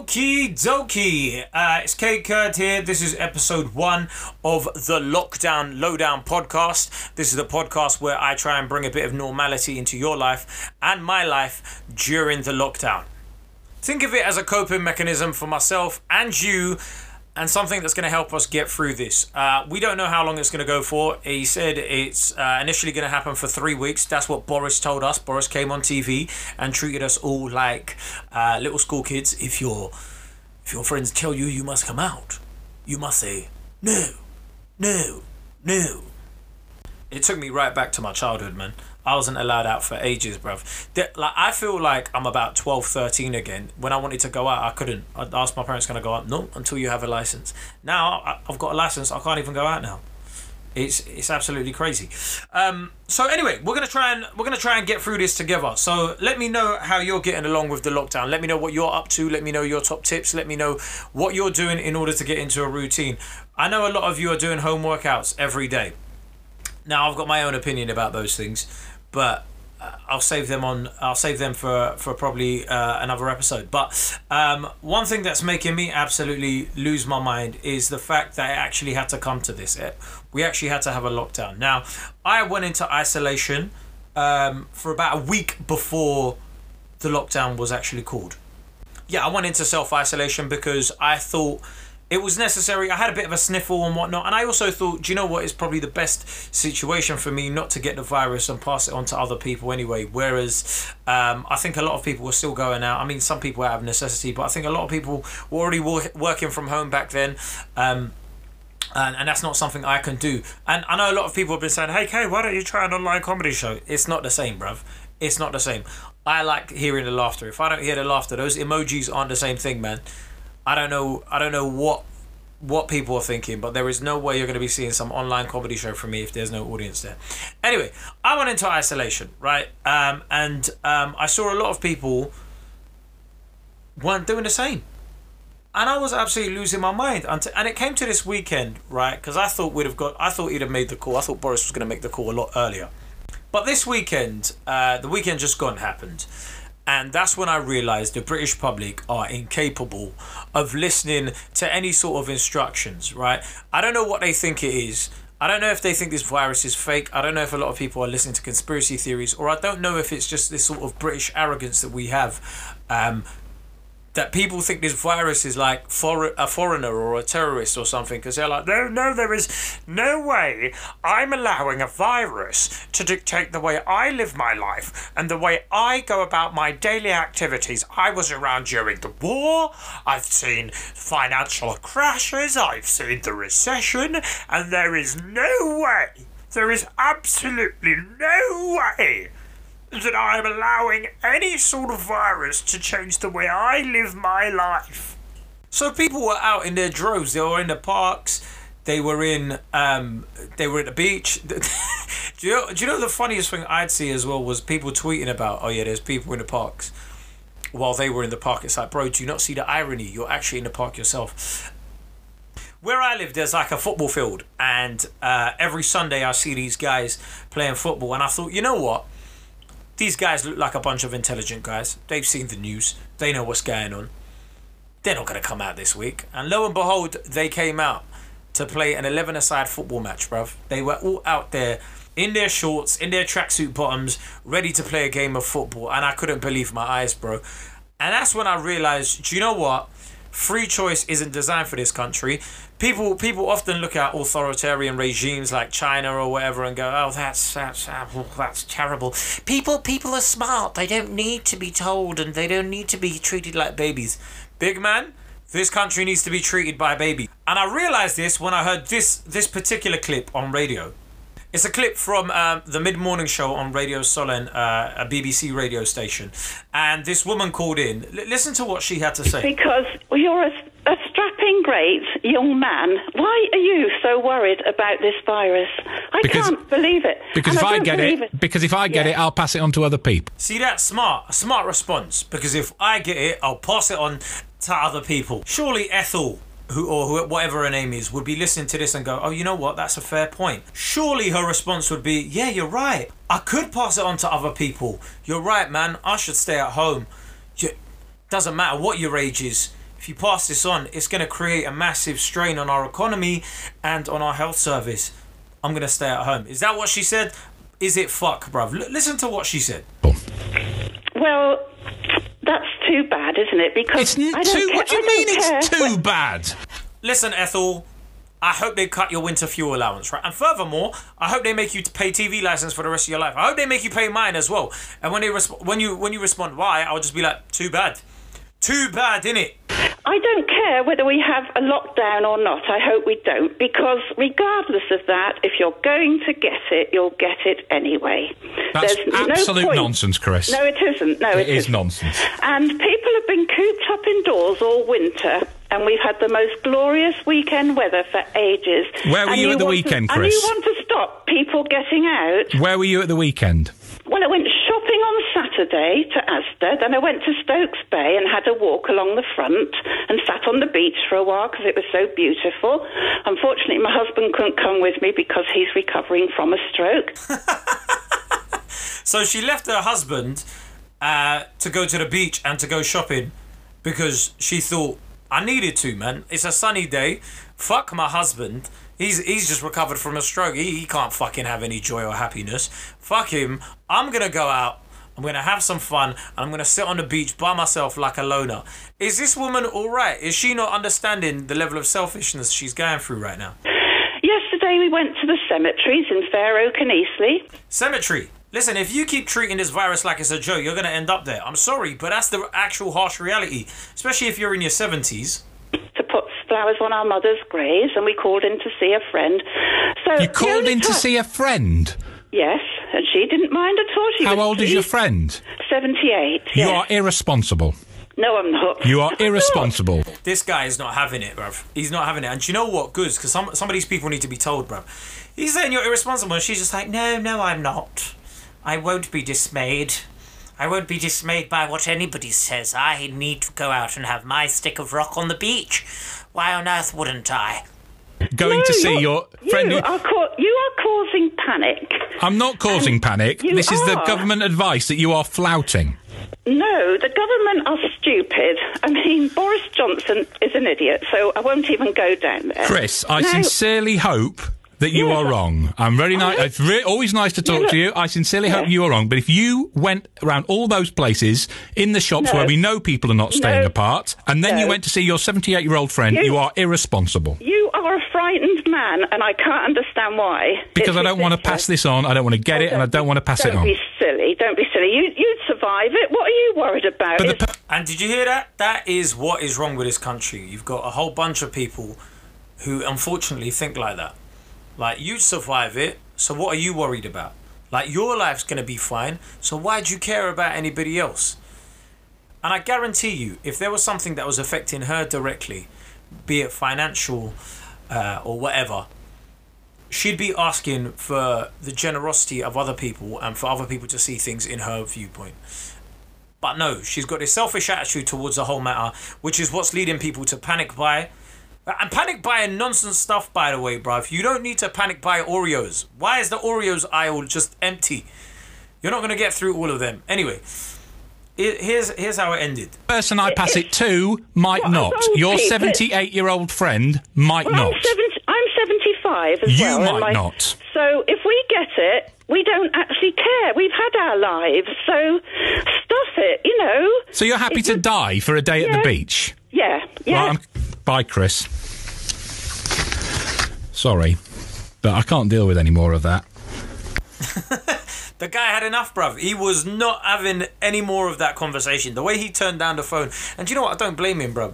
Okie dokie. Uh, it's Kae Kurd here. This is episode one of the Lockdown Lowdown podcast. This is the podcast where I try and bring a bit of normality into your life and my life during the lockdown. Think of it as a coping mechanism for myself and you and something that's going to help us get through this. Uh, we don't know how long it's going to go for. He said it's uh, initially going to happen for three weeks. That's what Boris told us. Boris came on TV and treated us all like uh, little school kids. If your if your friends tell you you must come out, you must say no, no, no. It took me right back to my childhood, man. I wasn't allowed out for ages, bruv. Like I feel like I'm about 12, 13 again. When I wanted to go out, I couldn't. I asked my parents, "Can I go out?" No, until you have a license. Now I've got a license. I can't even go out now. It's it's absolutely crazy. Um, so anyway, we're gonna try and we're gonna try and get through this together. So let me know how you're getting along with the lockdown. Let me know what you're up to. Let me know your top tips. Let me know what you're doing in order to get into a routine. I know a lot of you are doing home workouts every day. Now I've got my own opinion about those things, but uh, I'll save them on. I'll save them for for probably uh, another episode. But um, one thing that's making me absolutely lose my mind is the fact that it actually had to come to this. It, we actually had to have a lockdown. Now I went into isolation um, for about a week before the lockdown was actually called. Yeah, I went into self isolation because I thought it was necessary. I had a bit of a sniffle and whatnot, and I also thought, do you know what is probably the best situation for me not to get the virus and pass it on to other people anyway. Whereas um, I think a lot of people were still going out. I mean, some people out of necessity, but I think a lot of people were already work- working from home back then. Um, and, and that's not something I can do. And I know a lot of people have been saying, "Hey, Kae, why don't you try an online comedy show?" It's not the same, bruv. It's not the same. I like hearing the laughter. If I don't hear the laughter, those emojis aren't the same thing, man. I don't know. I don't know what what people are thinking, but there is no way you're going to be seeing some online comedy show from me if there's no audience there. Anyway, I went into isolation, right? Um, and um, I saw a lot of people weren't doing the same and I was absolutely losing my mind. Until, and it came to this weekend, right? Because I thought we'd have got, I thought he'd have made the call. I thought Boris was going to make the call a lot earlier. But this weekend, uh, the weekend just gone happened. And that's when I realised the British public are incapable of listening to any sort of instructions, right? I don't know what they think it is. I don't know if they think this virus is fake. I don't know if a lot of people are listening to conspiracy theories, or I don't know if it's just this sort of British arrogance that we have. Um, that people think this virus is like for a foreigner or a terrorist or something because they're like, no, no, there is no way I'm allowing a virus to dictate the way I live my life and the way I go about my daily activities. I was around during the war, I've seen financial crashes, I've seen the recession, and there is no way, there is absolutely no way that I'm allowing any sort of virus to change the way I live my life. So people were out in their droves. They were in the parks. They were in. Um, they were at the beach. do you know? Do you know the funniest thing I'd see as well was people tweeting about, oh yeah, there's people in the parks, while they were in the park. It's like, bro, do you not see the irony? You're actually in the park yourself. Where I live, there's like a football field, and uh, every Sunday I see these guys playing football, and I thought, you know what? These guys look like a bunch of intelligent guys. They've seen the news. They know what's going on. They're not going to come out this week. And lo and behold, they came out to play an 11 aside football match, bruv. They were all out there in their shorts, in their tracksuit bottoms, ready to play a game of football. And I couldn't believe my eyes, bro. And that's when I realized, do you know what? Free choice isn't designed for this country. People people often look at authoritarian regimes like China or whatever and go, "Oh, that's that's uh, that's terrible." People people are smart. They don't need to be told and they don't need to be treated like babies. Big man, this country needs to be treated by a baby. And I realized this when I heard this this particular clip on radio. It's a clip from um, the mid morning show on Radio Solent, uh, a BBC radio station. And this woman called in. L- listen to what she had to say. Because you're a, a strapping, great young man. Why are you so worried about this virus? I Because- can't believe it. Because And if I, don't get believe it, because if I get Yeah. it, I'll pass it on to other people. See that smart, a smart response. Because if I get it, I'll pass it on to other people. Surely Ethel, who or who, whatever her name is, would be listening to this and go, "Oh, you know what? That's a fair point." Surely her response would be, "Yeah, you're right. I could pass it on to other people. You're right, man. I should stay at home. You, doesn't matter what your age is. if you pass this on, it's going to create a massive strain on our economy and on our health service. I'm going to stay at home. Is that what she said? Is it fuck, bruv? L- listen to what she said. Well, that's too bad, isn't it? Because It's n- I don't too. care- What do you I don't mean care. it's too bad? Listen, Ethel, I hope they cut your winter fuel allowance, right? And furthermore, I hope they make you pay TV license for the rest of your life. I hope they make you pay mine as well. And when they resp- when you when you respond why, I'll just be like, too bad, too bad, innit? I don't care whether we have a lockdown or not. I hope we don't, because regardless of that, if you're going to get it, you'll get it anyway. That's There's absolute point- nonsense, Chris. No, it isn't. No, it it is isn't. nonsense. And people have been cooped up indoors all winter, and we've had the most glorious weekend weather for ages. Where were And you at the want to- weekend, And you want to stop people getting out? Where were you at the weekend? Well, I went shopping on Saturday to Asda, then I went to Stokes Bay and had a walk along the front and sat on the beach for a while because it was so beautiful. Unfortunately, my husband couldn't come with me because he's recovering from a stroke. So she left her husband uh, to go to the beach and to go shopping because she thought I needed to, man. It's a sunny day. Fuck my husband. He's he's just recovered from a stroke. He, he can't fucking have any joy or happiness. Fuck him. I'm gonna go out. I'm gonna have some fun. And I'm gonna sit on the beach by myself like a loner. Is this woman all right? Is she not understanding the level of selfishness she's going through right now? Yesterday we went to the cemeteries in Fair Oak and Eastleigh. Cemetery. Listen, if you keep treating this virus like it's a joke, you're going to end up there. I'm sorry, but that's the actual harsh reality, especially if you're in your 70s. To put flowers on our mother's graves, and we called in to see a friend. So You called only in to see a friend. Yes, and she didn't mind at all. She How was old is your friend? Seventy-eight. You yes. are irresponsible. No, I'm not. You are irresponsible. This guy is not having it, bruv. He's not having it. And do you know what? Good, because some, some of these people need to be told, bruv. He's saying you're irresponsible, and she's just like, no, no, I'm not. I won't be dismayed. I won't be dismayed by what anybody says. I need to go out and have my stick of rock on the beach. Why on earth wouldn't I? Going No, to see your friend. You who- are, ca- you are causing panic. I'm not causing panic. you This is the government advice that you are flouting. No, the government are stupid. I mean, Boris Johnson is an idiot, so I won't even go down there. Chris, I No. sincerely hope that you Yes, are wrong. I'm very nice. Oh, it's re- always nice to talk look- to you. I sincerely hope you are wrong. But if you went around all those places in the shops No. where we know people are not staying No. apart, and then you went to see your 78 year old friend, You- you are irresponsible. You are a frightened man, and I can't understand why. Because It's I don't want to pass this on. I don't want to get oh, it, and I don't want to pass it on. don't be silly. Don't be silly. You, you'd survive it. What are you worried about? But the per- And did you hear that? That is what is wrong with this country. You've got a whole bunch of people who unfortunately think like that. Like, you'd survive it, so what are you worried about? Like, your life's to be fine, so why do you care about anybody else? And I guarantee you, if there was something that was affecting her directly, be it financial uh, or whatever, she'd be asking for the generosity of other people and for other people to see things in her viewpoint. But no, she's got this selfish attitude towards the whole matter, which is what's leading people to panic buy. And panic buying nonsense stuff, by the way, bruv. You don't need to panic buy Oreos. Why is the Oreos aisle just empty? You're not going to get through all of them. Anyway, here- here's, here's how it ended. person I pass it to might Well, not. Your 78 year old friend might well, not. I'm, 70, I'm 75 as You well. and might my- not. So if we get it, we don't actually care. We've had our lives, so stuff it, you know. So you're happy to die for a day at the beach? Yeah, yeah. Right, I'm- bye, Chris. Sorry, but I can't deal with any more of that. The guy had enough, bruv. He was not having any more of that conversation. The way he turned down the phone. And you know what? I don't blame him, bruv.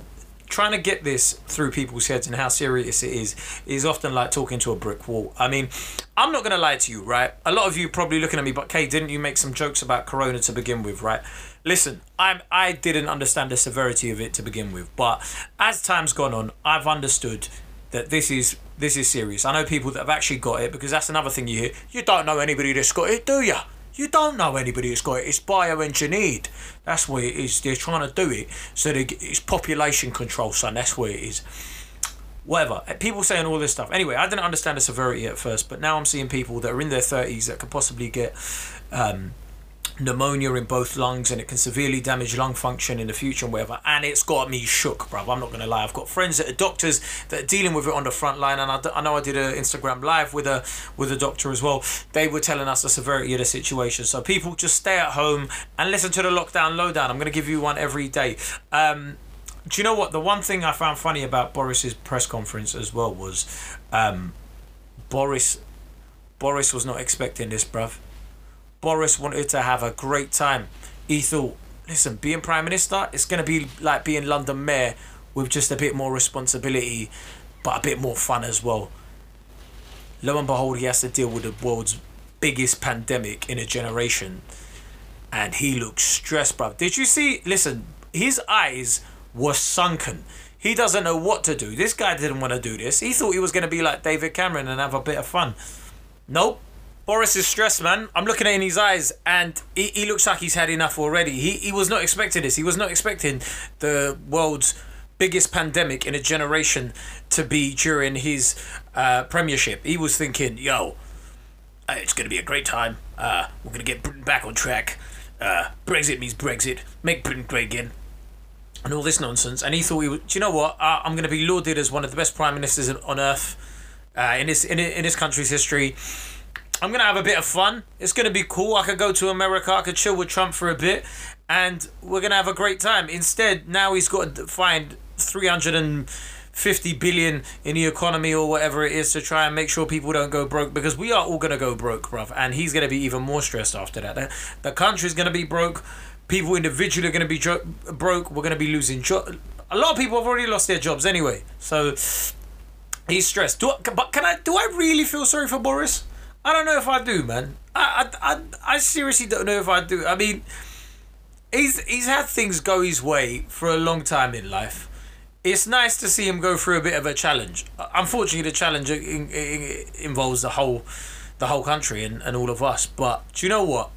Trying to get this through people's heads and how serious it is is often like talking to a brick wall. I mean, I'm not going to lie to you, right? A lot of you probably looking at me, but Kae, didn't you make some jokes about Corona to begin with, right? Listen, I'm, I didn't understand the severity of it to begin with, but as time's gone on, I've understood that this is this is serious. I know people that have actually got it because that's another thing you hear. You don't know anybody that's got it, do you? You don't know anybody that's got it. It's bioengineered. That's what it is. They're trying to do it so they it's population control, son. That's what it is. Whatever. People saying all this stuff. Anyway, I didn't understand the severity at first, but now I'm seeing people that are in their 30s that could possibly get um, pneumonia in both lungs and it can severely damage lung function in the future and whatever. And it's got me shook bruv. I'm not gonna lie. I've got friends that are doctors that are dealing with it on the front line. And I know i did an instagram live with a with a doctor as well. They were telling us the severity of the situation. So people just stay at home and listen to the lockdown lowdown. I'm gonna give you one every day. Um, do you know what? The one thing i found funny about boris's press conference as well was um, boris boris was not expecting this bruv Boris wanted to have a great time. He thought, listen, being Prime Minister, it's going to be like being London Mayor with just a bit more responsibility, but a bit more fun as well. Lo and behold, he has to deal with the world's biggest pandemic in a generation. And he looks stressed, bruv. Did you see? Listen, his eyes were sunken. He doesn't know what to do. This guy didn't want to do this. He thought he was going to be like David Cameron and have a bit of fun. Nope. Boris is stressed, man. I'm looking in his eyes, and he, he looks like he's had enough already. He he was not expecting this. He was not expecting the world's biggest pandemic in a generation to be during his uh, premiership. He was thinking, "Yo, uh, it's going to be a great time. Uh, we're going to get Britain back on track. Uh, Brexit means Brexit. Make Britain great again." And all this nonsense. And he thought, he would, do you know what? I'm going to be lauded as one of the best prime ministers on earth uh, in this in, in this country's history. I'm gonna have a bit of fun. It's gonna be cool. I could go to America. I could chill with Trump for a bit, and we're gonna have a great time. Instead, now he's got to find three hundred and fifty billion in the economy or whatever it is to try and make sure people don't go broke because we are all gonna go broke, bruv. And he's gonna be even more stressed after that. The, the country's gonna be broke. People individually are gonna be jo- broke. We're gonna be losing jobs. A lot of people have already lost their jobs anyway. So he's stressed. Do I, but can I? Do I really feel sorry for Boris? I don't know if I do, man. I, I, I, I seriously don't know if I do. I mean, he's he's had things go his way for a long time in life. It's nice to see him go through a bit of a challenge. Unfortunately, the challenge in, in, involves the whole the whole country and, and all of us. But do you know what?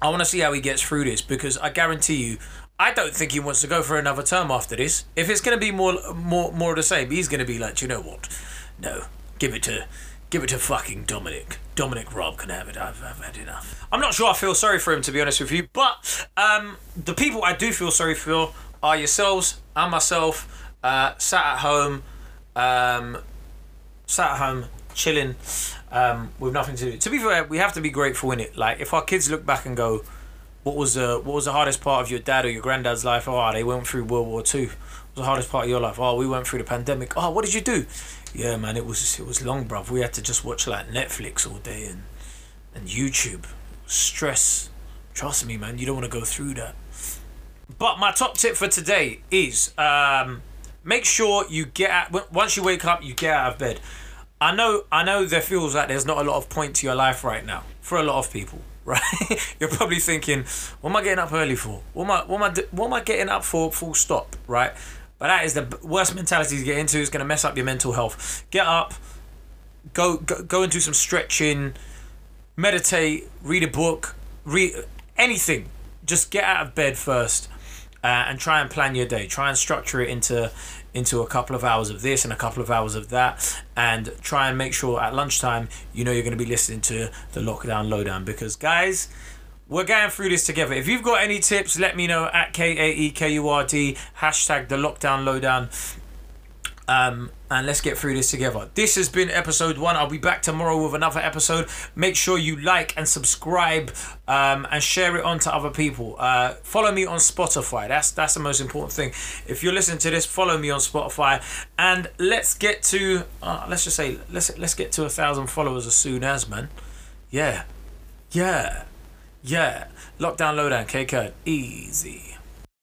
I want to see how he gets through this because I guarantee you, I don't think he wants to go for another term after this. If it's going to be more more more of the same, he's going to be like, you know what? No, give it to Give it to fucking Dominic. Dominic Raab can have it. I've, I've had enough. I'm not sure I feel sorry for him, to be honest with you, but um, the people I do feel sorry for are yourselves and myself, uh, sat at home, um, sat at home, chilling, um, with nothing to do. To be fair, we have to be grateful in it. Like, if our kids look back and go, what was the what was the hardest part of your dad or your granddad's life? Oh, they went through World War Two. What was the hardest part of your life? Oh, we went through the pandemic. Oh, what did you do? Yeah, man, it was it was long, bruv. We had to just watch like Netflix all day and and YouTube. Stress. Trust me, man. You don't want to go through that. But my top tip for today is um, make sure you get out once you wake up, you get out of bed. I know, I know. There feels like there's not a lot of point to your life right now for a lot of people, right? You're probably thinking, "What am I getting up early for? What am I, what am I, what am I getting up for? Full stop, right?" But that is the worst mentality to get into. It's going to mess up your mental health. Get up, go, go go and do some stretching, meditate, read a book, read anything. Just get out of bed first, uh, and try and plan your day. Try and structure it into into a couple of hours of this and a couple of hours of that and try and make sure at lunchtime you know you're going to be listening to the lockdown lowdown because guys we're going through this together. If you've got any tips, let me know at K A E K U R D hashtag the lockdown lowdown. Um, and let's get through this together. This has been episode one. I'll be back tomorrow with another episode. Make sure you like and subscribe um, and share it on to other people. Uh, follow me on Spotify. That's that's the most important thing. If you're listening to this, follow me on Spotify. And let's get to uh, let's just say let's let's get to a thousand followers as soon as man. Yeah, yeah. Yeah. Lockdown, lowdown, Kae Kurd. Easy.